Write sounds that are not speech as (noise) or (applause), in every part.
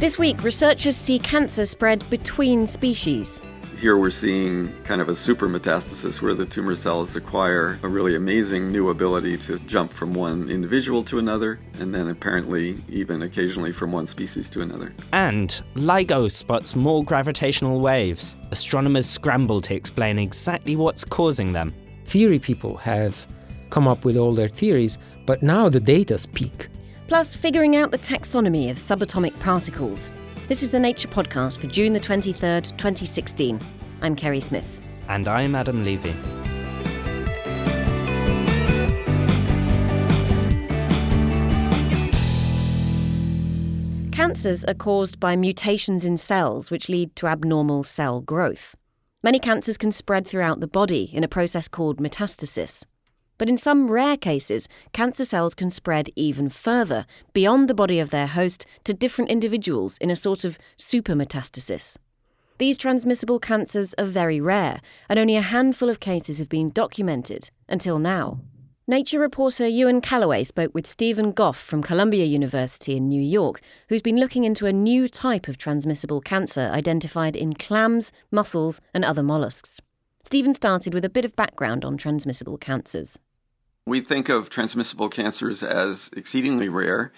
This week, researchers see cancer spread between species. Here we're seeing kind of a super metastasis where the tumor cells acquire a really amazing new ability to jump from one individual to another, and then apparently even occasionally from one species to another. And LIGO spots more gravitational waves. Astronomers scramble to explain exactly what's causing them. Theory people have come up with all their theories, but now the data speak. Plus, figuring out the taxonomy of subatomic particles. This is the Nature Podcast for June the 23rd, 2016. I'm Kerri Smith. And I'm Adam Levy. Cancers are caused by mutations in cells which lead to abnormal cell growth. Many cancers can spread throughout the body in a process called metastasis. But in some rare cases, cancer cells can spread even further, beyond the body of their host, to different individuals in a sort of supermetastasis. These transmissible cancers are very rare, and only a handful of cases have been documented until now. Nature reporter Ewan Callaway spoke with Stephen Goff from Columbia University in New York, who's been looking into a new type of transmissible cancer identified in clams, mussels, and other mollusks. Stephen started with a bit of background on transmissible cancers. We think of transmissible cancers as exceedingly rare.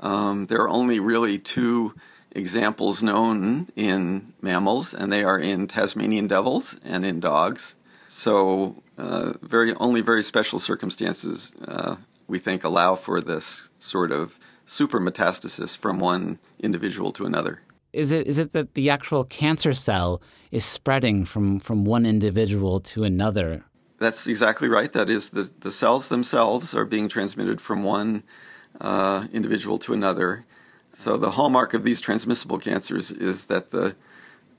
Um, there are only really two examples known in mammals, and they are in Tasmanian devils and in dogs. So, uh, very only very special circumstances uh, we think allow for this sort of super metastasis from one individual to another. Is it is it that the actual cancer cell is spreading from, from one individual to another that's exactly right. That is, the, the cells themselves are being transmitted from one uh, individual to another. So, the hallmark of these transmissible cancers is that the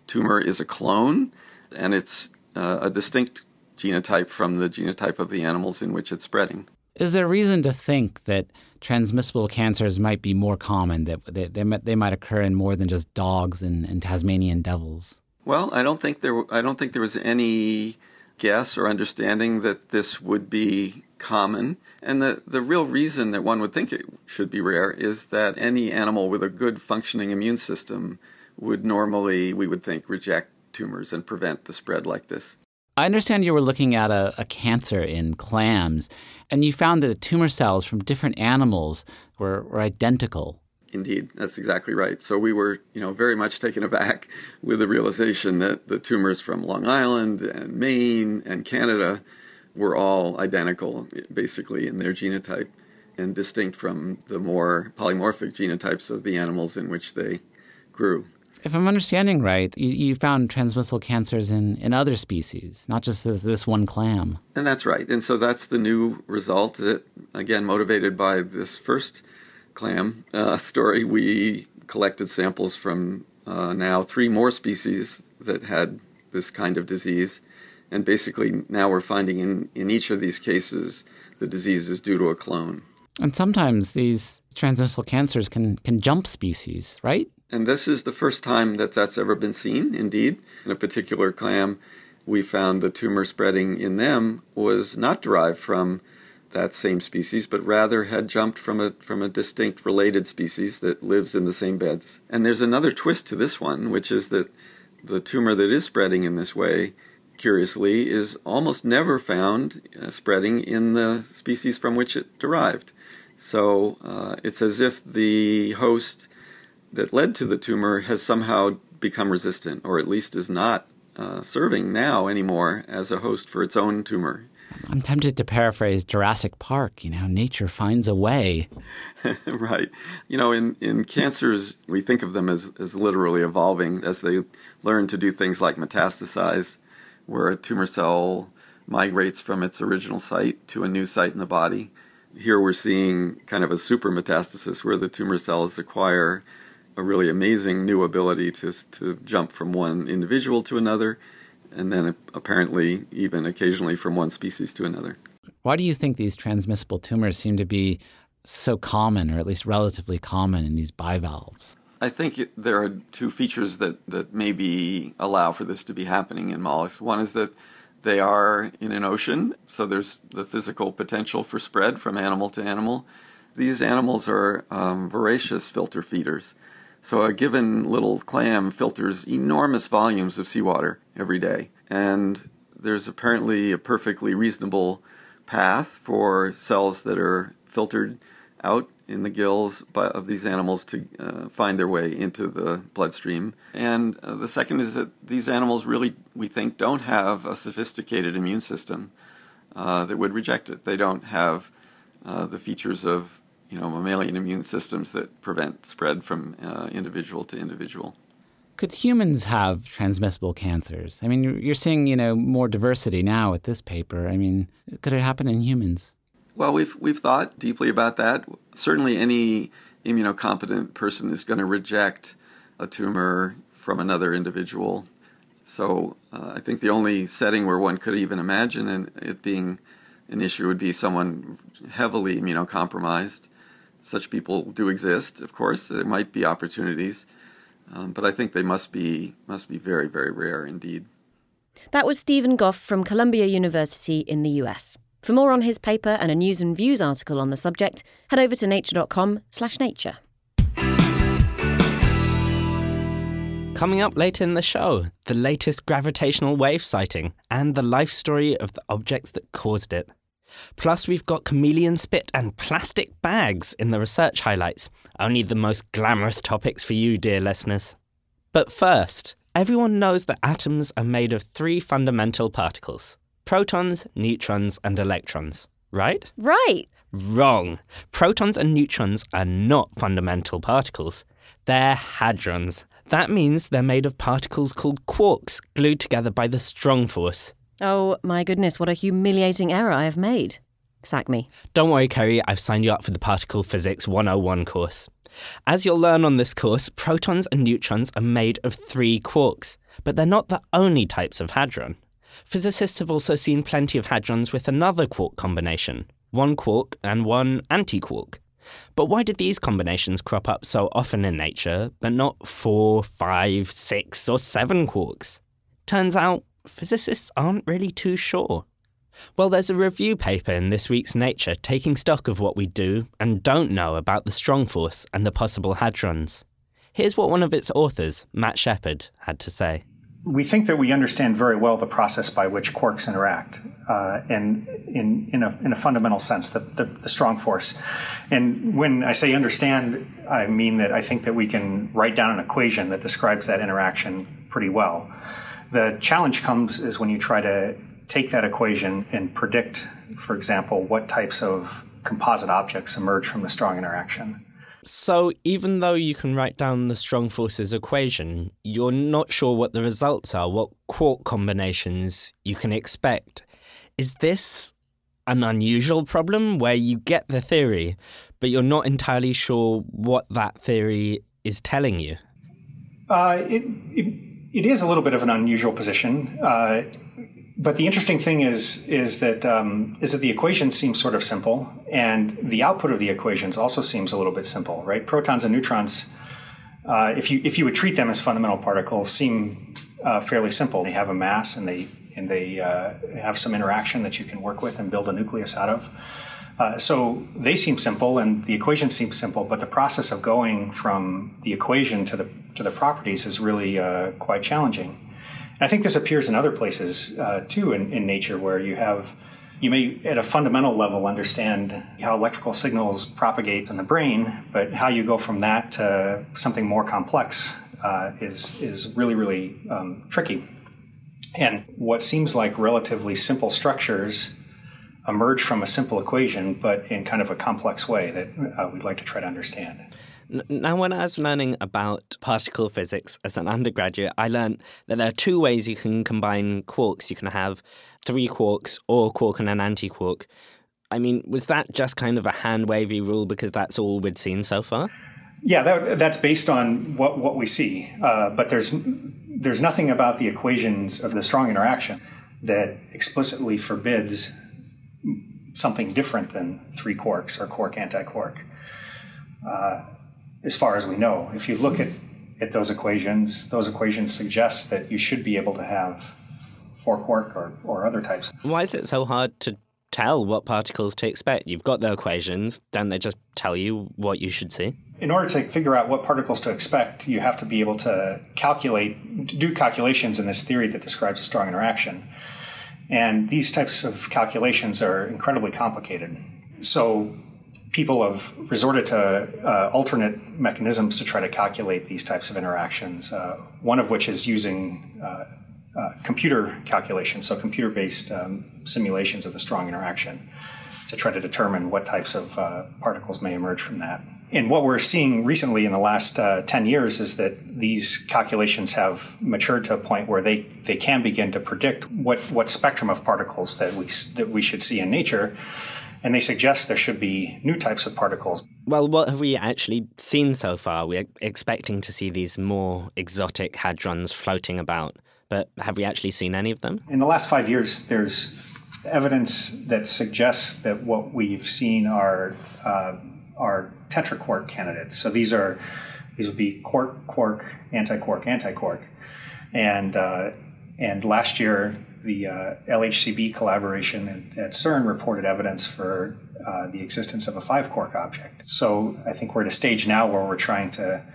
tumor is a clone and it's uh, a distinct genotype from the genotype of the animals in which it's spreading. Is there reason to think that transmissible cancers might be more common, that they, they, might, they might occur in more than just dogs and, and Tasmanian devils? Well, I don't think there. I don't think there was any guess or understanding that this would be common. And the, the real reason that one would think it should be rare is that any animal with a good functioning immune system would normally, we would think, reject tumors and prevent the spread like this. I understand you were looking at a, a, cancer in clams, and you found that the tumor cells from different animals were, were identical. Indeed, that's exactly right. So we were, you know, very much taken aback with the realization that the tumors from Long Island and Maine and Canada were all identical, basically in their genotype, and distinct from the more polymorphic genotypes of the animals in which they grew. If I'm understanding right, you, you found transmissible cancers in, in other species, not just this, this one clam. And that's right. And so that's the new result that, again, motivated by this first clam uh, story, we collected samples from uh, now three more species that had this kind of disease. And basically, now we're finding in, in each of these cases the disease is due to a clone. And sometimes these transmissible cancers can, can jump species, right? And this is the first time that that's ever been seen, indeed. In a particular clam, we found the tumor spreading in them was not derived from that same species, but rather had jumped from a from a distinct related species that lives in the same beds. And there's another twist to this one, which is that the tumor that is spreading in this way, curiously, is almost never found uh, spreading in the species from which it derived. So uh, it's as if the host that led to the tumor has somehow become resistant, or at least is not uh, serving now anymore as a host for its own tumor. I'm tempted to paraphrase Jurassic Park, you know, nature finds a way. (laughs) right. You know, in, in cancers, we think of them as, as literally evolving as they learn to do things like metastasize, where a tumor cell migrates from its original site to a new site in the body. Here we're seeing kind of a super metastasis where the tumor cells acquire a really amazing new ability to, to jump from one individual to another and then apparently even occasionally from one species to another. Why do you think these transmissible tumors seem to be so common, or at least relatively common, in these bivalves? I think it, there are two features that, that maybe allow for this to be happening in mollusks. One is that they are in an ocean, so there's the physical potential for spread from animal to animal. These animals are um, voracious filter feeders. So a given little clam filters enormous volumes of seawater every day. And there's apparently a perfectly reasonable path for cells that are filtered out in the gills of these animals to uh, find their way into the bloodstream. And uh, the second is that these animals really, we think, don't have a sophisticated immune system uh, that would reject it. They don't have uh, the features of you know mammalian immune systems that prevent spread from uh, individual to individual. Could humans have transmissible cancers? I mean, you're seeing, you know, more diversity now with this paper. I mean, could it happen in humans? Well, we've we've thought deeply about that. Certainly, any immunocompetent person is going to reject a tumor from another individual. So, uh, I think the only setting where one could even imagine it being an issue would be someone heavily immunocompromised. Such people do exist, of course. There might be opportunities um, but I think they must be must be very very rare indeed. That was Stephen Goff from Columbia University in the US. For more on his paper and a news and views article on the subject, head over to nature.com/nature. Coming up later in the show, the latest gravitational wave sighting and the life story of the objects that caused it. Plus, we've got chameleon spit and plastic bags in the research highlights. Only the most glamorous topics for you, dear listeners. But first, everyone knows that atoms are made of three fundamental particles protons, neutrons, and electrons, right? Right. Wrong. Protons and neutrons are not fundamental particles, they're hadrons. That means they're made of particles called quarks glued together by the strong force. Oh my goodness, what a humiliating error I have made. Sack me. Don't worry, Kerri, I've signed you up for the Particle Physics 101 course. As you'll learn on this course, protons and neutrons are made of three quarks, but they're not the only types of hadron. Physicists have also seen plenty of hadrons with another quark combination, one quark and one antiquark. But why did these combinations crop up so often in nature, but not four, five, six, or seven quarks? Turns out physicists aren't really too sure. Well, there's a review paper in this week's Nature taking stock of what we do and don't know about the strong force and the possible hadrons. Here's what one of its authors, Matt Shepherd, had to say. We think that we understand very well the process by which quarks interact, uh, and in, in, a, in a fundamental sense, the, the, the strong force. And when I say understand, I mean that I think that we can write down an equation that describes that interaction pretty well. The challenge comes is when you try to take that equation and predict, for example, what types of composite objects emerge from the strong interaction. So, even though you can write down the strong forces equation, you're not sure what the results are, what quark combinations you can expect. Is this an unusual problem where you get the theory, but you're not entirely sure what that theory is telling you? Uh, it, it it is a little bit of an unusual position. Uh, but the interesting thing is is that um, is that the equation seems sort of simple, and the output of the equations also seems a little bit simple, right? Protons and neutrons, uh, if you if you would treat them as fundamental particles, seem uh, fairly simple. They have a mass, and they and they uh, have some interaction that you can work with and build a nucleus out of. Uh, so they seem simple, and the equation seems simple, but the process of going from the equation to the to the properties is really uh, quite challenging. And I think this appears in other places uh, too in, in nature, where you have you may at a fundamental level understand how electrical signals propagate in the brain, but how you go from that to something more complex uh, is is really really um, tricky. And what seems like relatively simple structures emerge from a simple equation, but in kind of a complex way that uh, we'd like to try to understand. Now, when I was learning about particle physics as an undergraduate, I learned that there are two ways you can combine quarks. You can have three quarks or a quark and an antiquark. I mean, was that just kind of a hand wavy rule because that's all we'd seen so far? Yeah, that, that's based on what, what we see. Uh, but there's there's nothing about the equations of the strong interaction that explicitly forbids something different than three quarks or quark antiquark. Uh, as far as we know, if you look at, at those equations, those equations suggest that you should be able to have four quark or, or other types. Why is it so hard to tell what particles to expect? You've got the equations, don't they just tell you what you should see? In order to figure out what particles to expect, you have to be able to calculate, do calculations in this theory that describes a strong interaction. And these types of calculations are incredibly complicated. So people have resorted to uh, alternate mechanisms to try to calculate these types of interactions, uh, one of which is using uh, uh computer calculations, so computer based um, simulations of the strong interaction to try to determine what types of uh, particles may emerge from that. And what we're seeing recently in the last uh, 10 years is that these calculations have matured to a point where they, they can begin to predict what, what spectrum of particles that we, that we should see in nature. And they suggest there should be new types of particles. Well, what have we actually seen so far? We're expecting to see these more exotic hadrons floating about, but have we actually seen any of them? In the last five years, there's evidence that suggests that what we've seen are uh, are tetraquark candidates. So these are these would be quark, quark, antiquark, antiquark, and uh, and last year the uh, LHCb collaboration at, CERN reported evidence for uh, the existence of a five quark object. So I think we're at a stage now where we're trying to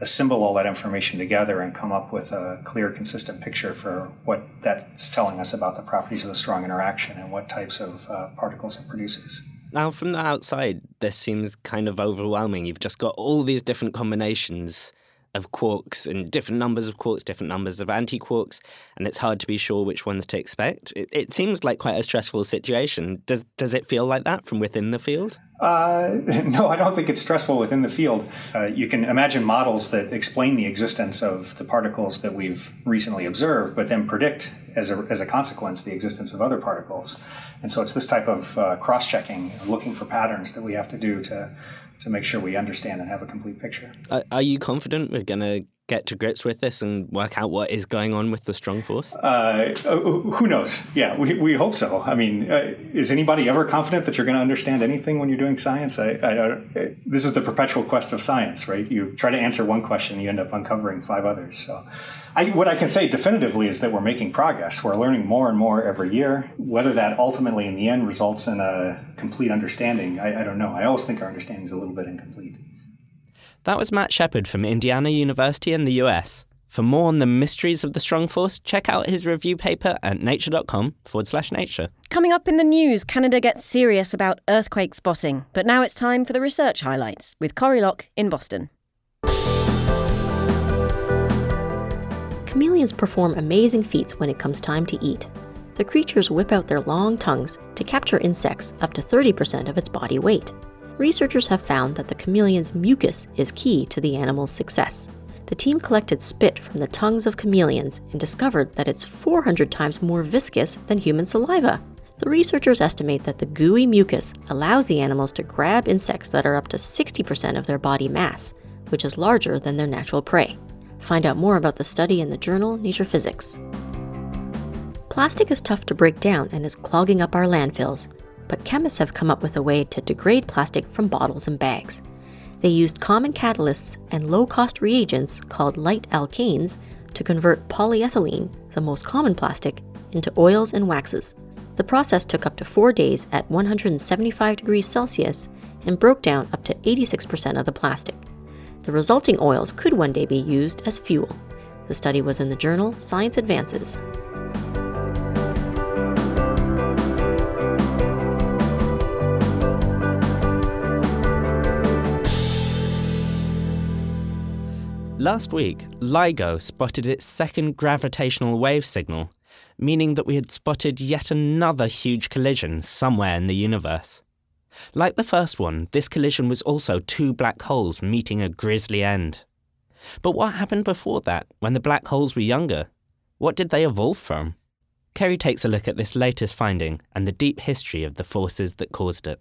assemble all that information together and come up with a clear, consistent picture for what that's telling us about the properties of the strong interaction and what types of uh, particles it produces. Now, from the outside, this seems kind of overwhelming. You've just got all these different combinations of quarks and different numbers of quarks, different numbers of anti quarks, and it's hard to be sure which ones to expect. It, it, seems like quite a stressful situation. Does does it feel like that from within the field? Uh, (laughs) no, I don't think it's stressful within the field. Uh, you can imagine models that explain the existence of the particles that we've recently observed, but then predict as a, as a consequence the existence of other particles. And so it's this type of uh, cross checking, looking for patterns that we have to do to to make sure we understand and have a complete picture. Are, are you confident we're going to get to grips with this and work out what is going on with the strong force? Uh, uh, who knows? Yeah, we, we hope so. I mean, uh, is anybody ever confident that you're going to understand anything when you're doing science? I, I, this is the perpetual quest of science, right? You try to answer one question, you end up uncovering five others. So I, what I can say definitively is that we're making progress. We're learning more and more every year. Whether that ultimately, in the end, results in a complete understanding, I, I don't know. I always think our understanding is a little bit incomplete. That was Matt Shepherd from Indiana University in the US. For more on the mysteries of the strong force, check out his review paper at nature.com forward slash nature. Coming up in the news, Canada gets serious about earthquake spotting. But now it's time for the research highlights with Corie Lok in Boston. Chameleons perform amazing feats when it comes time to eat. The creatures whip out their long tongues to capture insects up to 30% of its body weight. Researchers have found that the chameleon's mucus is key to the animal's success. The team collected spit from the tongues of chameleons and discovered that it's 400 times more viscous than human saliva. The researchers estimate that the gooey mucus allows the animals to grab insects that are up to 60% of their body mass, which is larger than their natural prey. Find out more about the study in the journal Nature Physics. Plastic is tough to break down and is clogging up our landfills, but chemists have come up with a way to degrade plastic from bottles and bags. They used common catalysts and low cost reagents called light alkanes to convert polyethylene, the most common plastic, into oils and waxes. The process took up to four days at 175 degrees Celsius and broke down up to 86% of the plastic. The resulting oils could one day be used as fuel. The study was in the journal Science Advances. Last week, LIGO spotted its second gravitational wave signal, meaning that we had spotted yet another huge collision somewhere in the universe. Like the first one, this collision was also two black holes meeting a grisly end. But what happened before that, when the black holes were younger? What did they evolve from? Kerri takes a look at this latest finding and the deep history of the forces that caused it.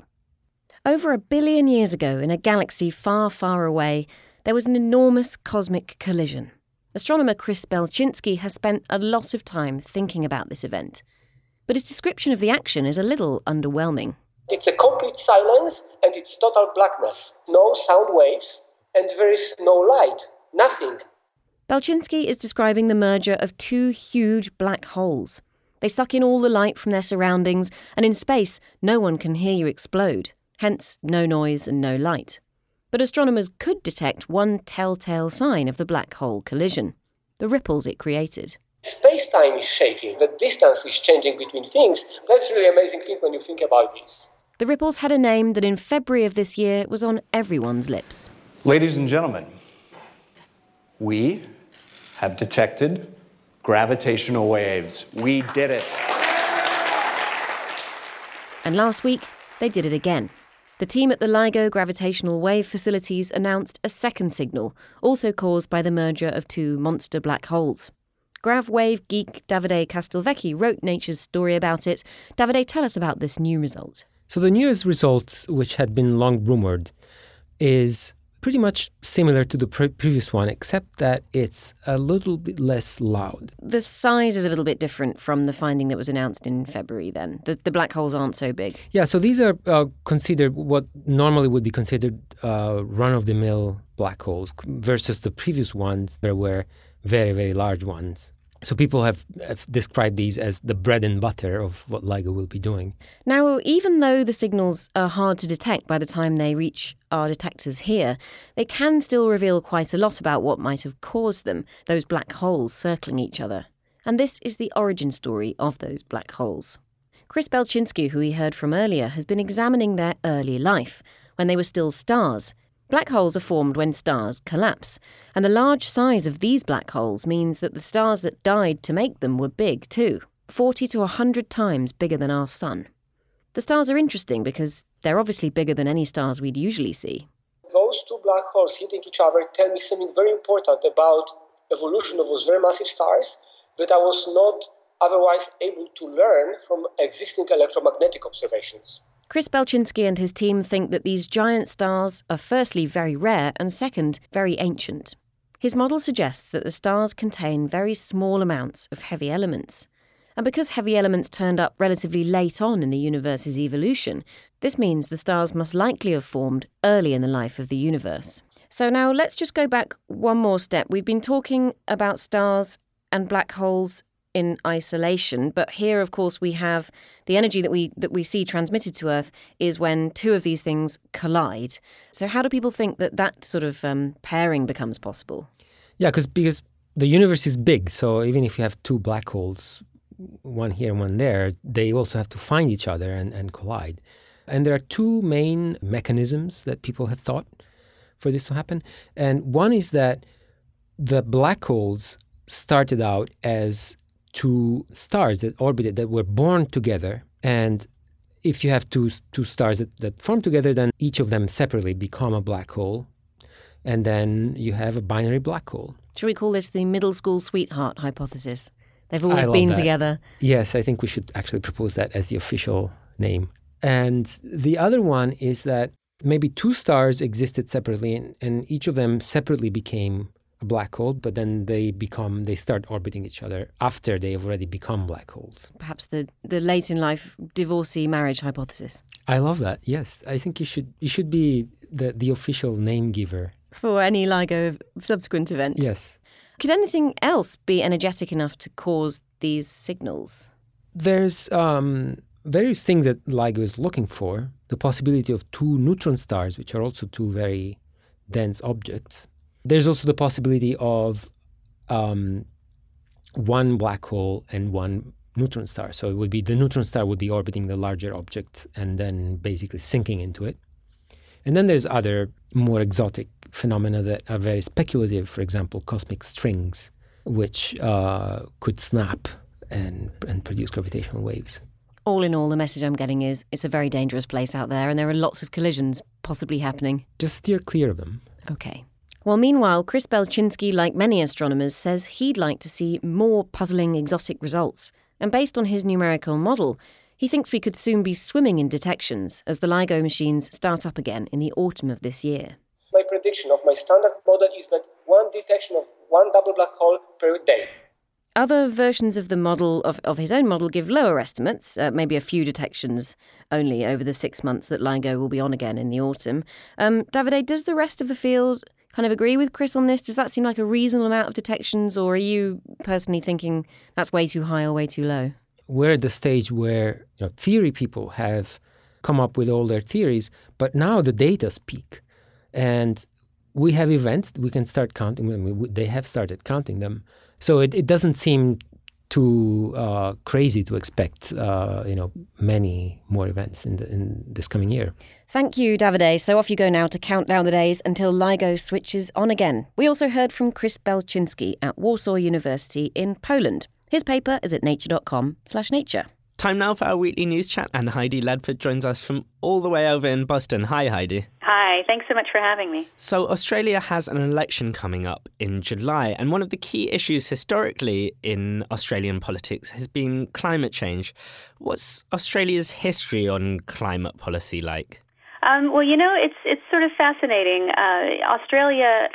Over a billion years ago, in a galaxy far, far away, there was an enormous cosmic collision. Astronomer Chris Belczynski has spent a lot of time thinking about this event, but his description of the action is a little underwhelming. It's a complete silence and it's total blackness. No sound waves and there is no light. Nothing. Belczynski is describing the merger of two huge black holes. They suck in all the light from their surroundings, and in space, no one can hear you explode, hence, no noise and no light. But astronomers could detect one telltale sign of the black hole collision the ripples it created. Space time is shaking, the distance is changing between things. That's really amazing thing when you think about this. The ripples had a name that in February of this year was on everyone's lips. Ladies and gentlemen, we have detected gravitational waves. We did it. And last week, they did it again. The team at the LIGO gravitational wave facilities announced a second signal, also caused by the merger of two monster black holes. Grav wave geek Davide Castelvecchi wrote Nature's story about it. Davide, tell us about this new result. So the newest result, which had been long rumored, is pretty much similar to the pre- previous one, except that it's a little bit less loud. The size is a little bit different from the finding that was announced in February, then. The, the black holes aren't so big. Yeah, so these are uh, considered what normally would be considered uh, run of the mill black holes versus the previous ones that were very, very large ones. So people have, have, described these as the bread and butter of what LIGO will be doing. Now, even though the signals are hard to detect by the time they reach our detectors here, they can still reveal quite a lot about what might have caused them, those black holes circling each other. And this is the origin story of those black holes. Chris Belczynski, who we heard from earlier, has been examining their early life, when they were still stars, Black holes are formed when stars collapse, and the large size of these black holes means that the stars that died to make them were big too 40 to 100 times bigger than our Sun. The stars are interesting because they're obviously bigger than any stars we'd usually see. Those two black holes hitting each other tell me something very important about evolution of those very massive stars that I was not otherwise able to learn from existing electromagnetic observations. Chris Belczynski and his team think that these giant stars are firstly very rare and second, very ancient. His model suggests that the stars contain very small amounts of heavy elements. And because heavy elements turned up relatively late on in the universe's evolution, this means the stars must likely have formed early in the life of the universe. So now let's just go back one more step. We've been talking about stars and black holes in isolation. But here, of course, we have the energy that we that we see transmitted to Earth is when two of these things collide. So, how do people think that that sort of um, pairing becomes possible? Yeah, because because the universe is big, so even if you have two black holes, one here and one there, they also have to find each other and, and collide. And there are two main mechanisms that people have thought for this to happen. And one is that the black holes started out as two stars that orbited that were born together. And if you have two two stars that, that form together then each of them separately become a black hole. And then you have a binary black hole. Should we call this the middle school sweetheart hypothesis? They've always been that. together. Yes i think we should actually propose that as the official name. And the other one is that maybe two stars existed separately and, and each of them separately became a black hole, but then they become they start orbiting each other after they have already become black holes. Perhaps the the late in life divorcee marriage hypothesis. I love that. Yes, I think you should you should be the the official name giver for any LIGO subsequent event. Yes. Could anything else be energetic enough to cause these signals? There's um, various things that LIGO is looking for. The possibility of two neutron stars, which are also two very dense objects there's also the possibility of um, one black hole and one neutron star. So it would be the neutron star would be orbiting the larger object and then basically sinking into it. And then there's other more exotic phenomena that are very speculative. For example, cosmic strings, which uh, could snap and and produce gravitational waves. All in all, the message I'm getting is it's a very dangerous place out there, and there are lots of collisions possibly happening. Just steer clear of them. Okay. Well, meanwhile, Chris Belczynski, like many astronomers, says he'd like to see more puzzling exotic results. And based on his numerical model, he thinks we could soon be swimming in detections as the LIGO machines start up again in the autumn of this year. My prediction of my standard model is that one detection of one double black hole per day. Other versions of the model of, of his own model give lower estimates, uh, maybe a few detections only over the six months that LIGO will be on again in the autumn. Um, Davide, does the rest of the field kind of agree with Chris on this? Does that seem like a reasonable amount of detections, or are you personally thinking that's way too high or way too low? We're at the stage where you know, theory people have come up with all their theories, but now the data speak. And we have events, we can start counting, they have started counting them. So it, it doesn't seem too uh, crazy to expect, uh, you know, many more events in, the, in this coming year. Thank you, Davide. So off you go now to count down the days until LIGO switches on again. We also heard from Chris Belczynski at Warsaw University in Poland. His paper is at nature.com/nature. Time now for our weekly news chat, and Heidi Ledford joins us from all the way over in Boston. Hi, Heidi. Hi, thanks so much for having me. So, Australia has an election coming up in July, and one of the key issues historically in Australian politics has been climate change. What's Australia's history on climate policy like? Um, well, you know, it's it's sort of fascinating. Uh, Australia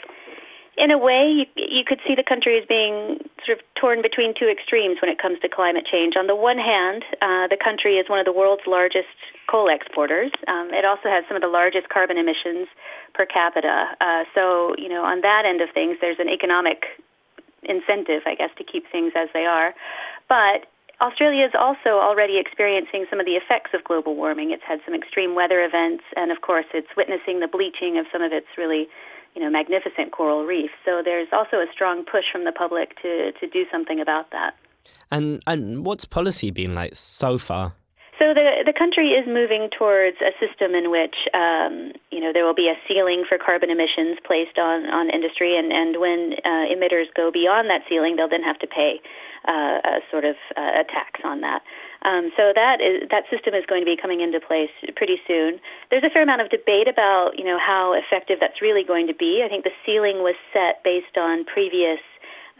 in a way, you, you could see the country as being sort of torn between two extremes when it comes to climate change. On the one hand, uh, the country is one of the world's largest coal exporters. Um, it also has some of the largest carbon emissions per capita. Uh, so, you know, on that end of things, there's an economic incentive, I guess, to keep things as they are. But Australia is also already experiencing some of the effects of global warming. It's had some extreme weather events, and of course, it's witnessing the bleaching of some of its really you know, magnificent coral reef. So there's also a strong push from the public to, to do something about that. And and what's policy been like so far? So the the country is moving towards a system in which um, you know there will be a ceiling for carbon emissions placed on on industry, and and when uh, emitters go beyond that ceiling, they'll then have to pay uh, a sort of uh, a tax on that. Um, so that is that system is going to be coming into place pretty soon. There's a fair amount of debate about you know how effective that's really going to be. I think the ceiling was set based on previous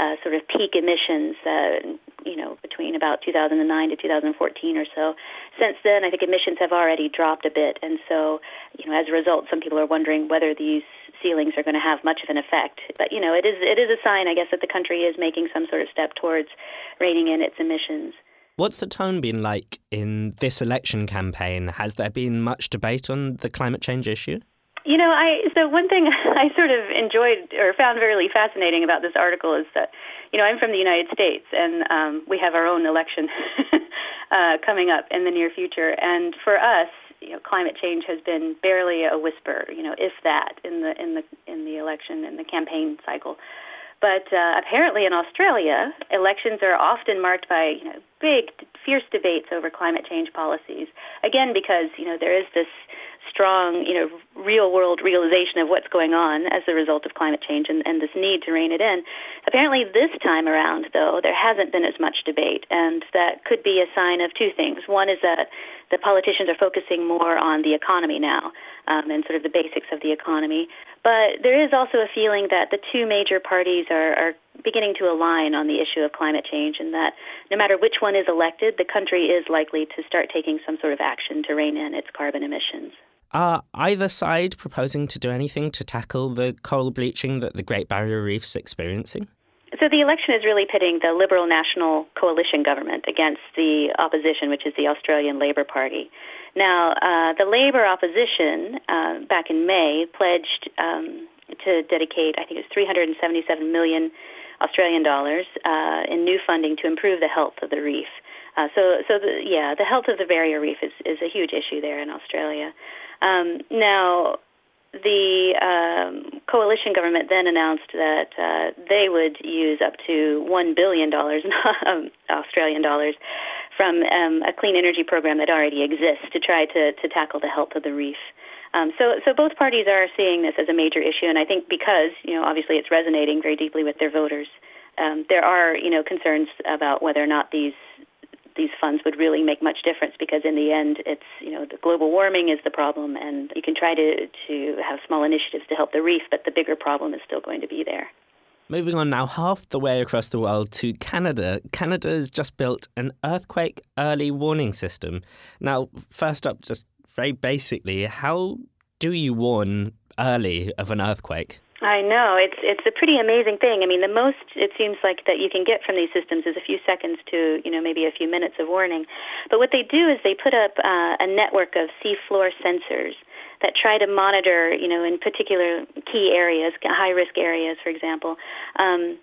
uh, sort of peak emissions, uh, you know, between about 2009 to 2014 or so. Since then, I think emissions have already dropped a bit, and so, you know, as a result, some people are wondering whether these ceilings are going to have much of an effect. But you know, it is it is a sign, I guess, that the country is making some sort of step towards reining in its emissions. What's the tone been like in this election campaign? Has there been much debate on the climate change issue? You know, I so one thing (laughs) I sort of enjoyed or found really fascinating about this article is that, you know, I'm from the United States and um, we have our own election (laughs) uh, coming up in the near future, and for us, you know, climate change has been barely a whisper, you know, if that, in the in the in the election in the campaign cycle. But uh, apparently in Australia, elections are often marked by you know big, fierce debates over climate change policies. Again, because you know there is this strong, you know, real world realization of what's going on as a result of climate change and, and this need to rein it in. Apparently, this time around, though, there hasn't been as much debate, and that could be a sign of two things. One is that the politicians are focusing more on the economy now um, and sort of the basics of the economy. But there is also a feeling that the two major parties are, are beginning to align on the issue of climate change, and that no matter which one is elected, the country is likely to start taking some sort of action to rein in its carbon emissions. Are either side proposing to do anything to tackle the coral bleaching that the Great Barrier Reef's experiencing? So the election is really pitting the Liberal National Coalition government against the opposition, which is the Australian Labor Party. Now, uh, the Labor opposition uh, back in May pledged um, to dedicate, I think it's 377 million Australian dollars uh, in new funding to improve the health of the reef. Uh, so, so the, yeah, the health of the barrier reef is, is a huge issue there in Australia. Um, now, the um, coalition government then announced that uh, they would use up to one billion dollars, (laughs) um, Australian dollars, from um, a clean energy program that already exists to try to, to tackle the health of the reef. Um, so, so both parties are seeing this as a major issue, and I think because you know obviously it's resonating very deeply with their voters. Um, there are you know concerns about whether or not these these funds would really make much difference because in the end it's you know the global warming is the problem and you can try to to have small initiatives to help the reef but the bigger problem is still going to be there Moving on now, half the way across the world to Canada. Canada has just built an earthquake early warning system. Now, first up, just very basically, how do you warn early of an earthquake? I know it's it's a pretty amazing thing. I mean, the most it seems like that you can get from these systems is a few seconds to you know maybe a few minutes of warning. But what they do is they put up uh, a network of seafloor sensors that try to monitor you know in particular key areas, high risk areas, for example. Um,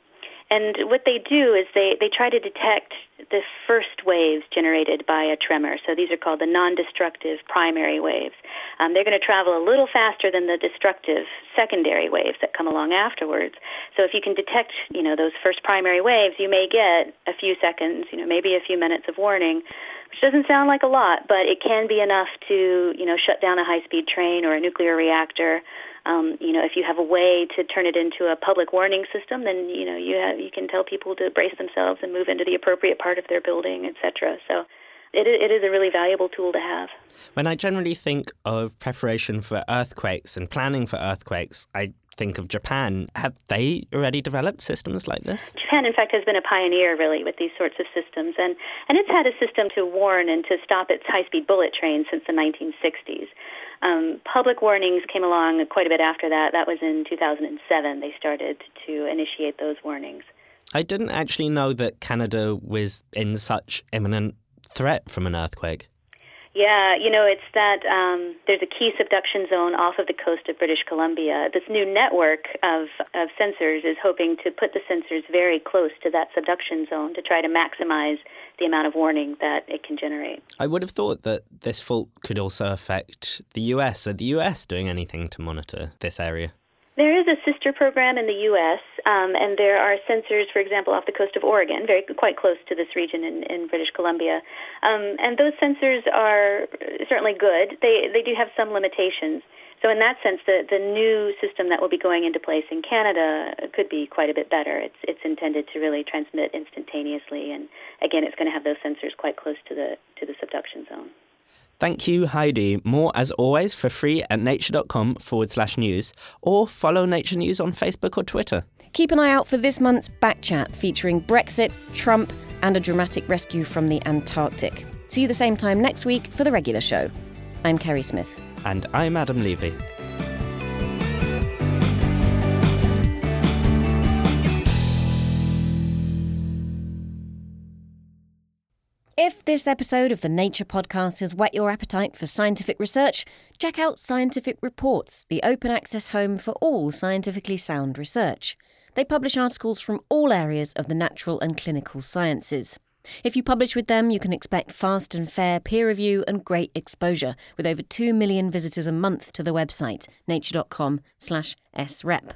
And what they do is they, they try to detect the first waves generated by a tremor. So these are called the non destructive primary waves. Um, they're going to travel a little faster than the destructive secondary waves that come along afterwards. So if you can detect, you know, those first primary waves, you may get a few seconds, you know, maybe a few minutes of warning, which doesn't sound like a lot, but it can be enough to, you know, shut down a high speed train or a nuclear reactor um, you know, if you have a way to turn it into a public warning system, then you know you have you can tell people to brace themselves and move into the appropriate part of their building, etc. So. It, it is a really valuable tool to have. When I generally think of preparation for earthquakes and planning for earthquakes, I think of Japan. Have they already developed systems like this? Japan, in fact, has been a pioneer really with these sorts of systems, and, and it's had a system to warn and to stop its high speed bullet trains since the 1960s. Um, public warnings came along quite a bit after that. That was in 2007. They started to initiate those warnings. I didn't actually know that Canada was in such imminent threat from an earthquake. Yeah, you know, it's that um, there's a key subduction zone off of the coast of British Columbia. This new network of, of sensors is hoping to put the sensors very close to that subduction zone to try to maximize the amount of warning that it can generate. I would have thought that this fault could also affect the US. Are the US doing anything to monitor this area? There is a sister program in the U.S., um, and there are sensors, for example, off the coast of Oregon, very quite close to this region in, in British Columbia. Um, and those sensors are certainly good. They they do have some limitations. So in that sense, the the new system that will be going into place in Canada could be quite a bit better. It's it's intended to really transmit instantaneously, and again, it's going to have those sensors quite close to the to the subduction zone. Thank you, Heidi. More, as always, for free at nature.com forward slash news or follow Nature News on Facebook or Twitter. Keep an eye out for this month's Backchat featuring Brexit, Trump, and a dramatic rescue from the Antarctic. See you the same time next week for the regular show. I'm Kerri Smith. And I'm Adam Levy. This episode of the Nature Podcast has whet your appetite for scientific research, check out Scientific Reports, the open access home for all scientifically sound research. They publish articles from all areas of the natural and clinical sciences. If you publish with them, you can expect fast and fair peer review and great exposure, with over 2 million visitors a month to the website, nature.com/srep.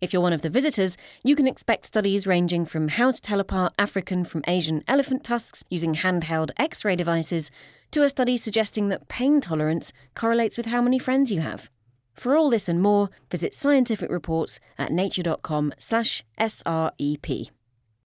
If you're one of the visitors, you can expect studies ranging from how to tell apart African from Asian elephant tusks using handheld X ray devices to a study suggesting that pain tolerance correlates with how many friends you have. For all this and more, visit scientific reports at nature.com/srep.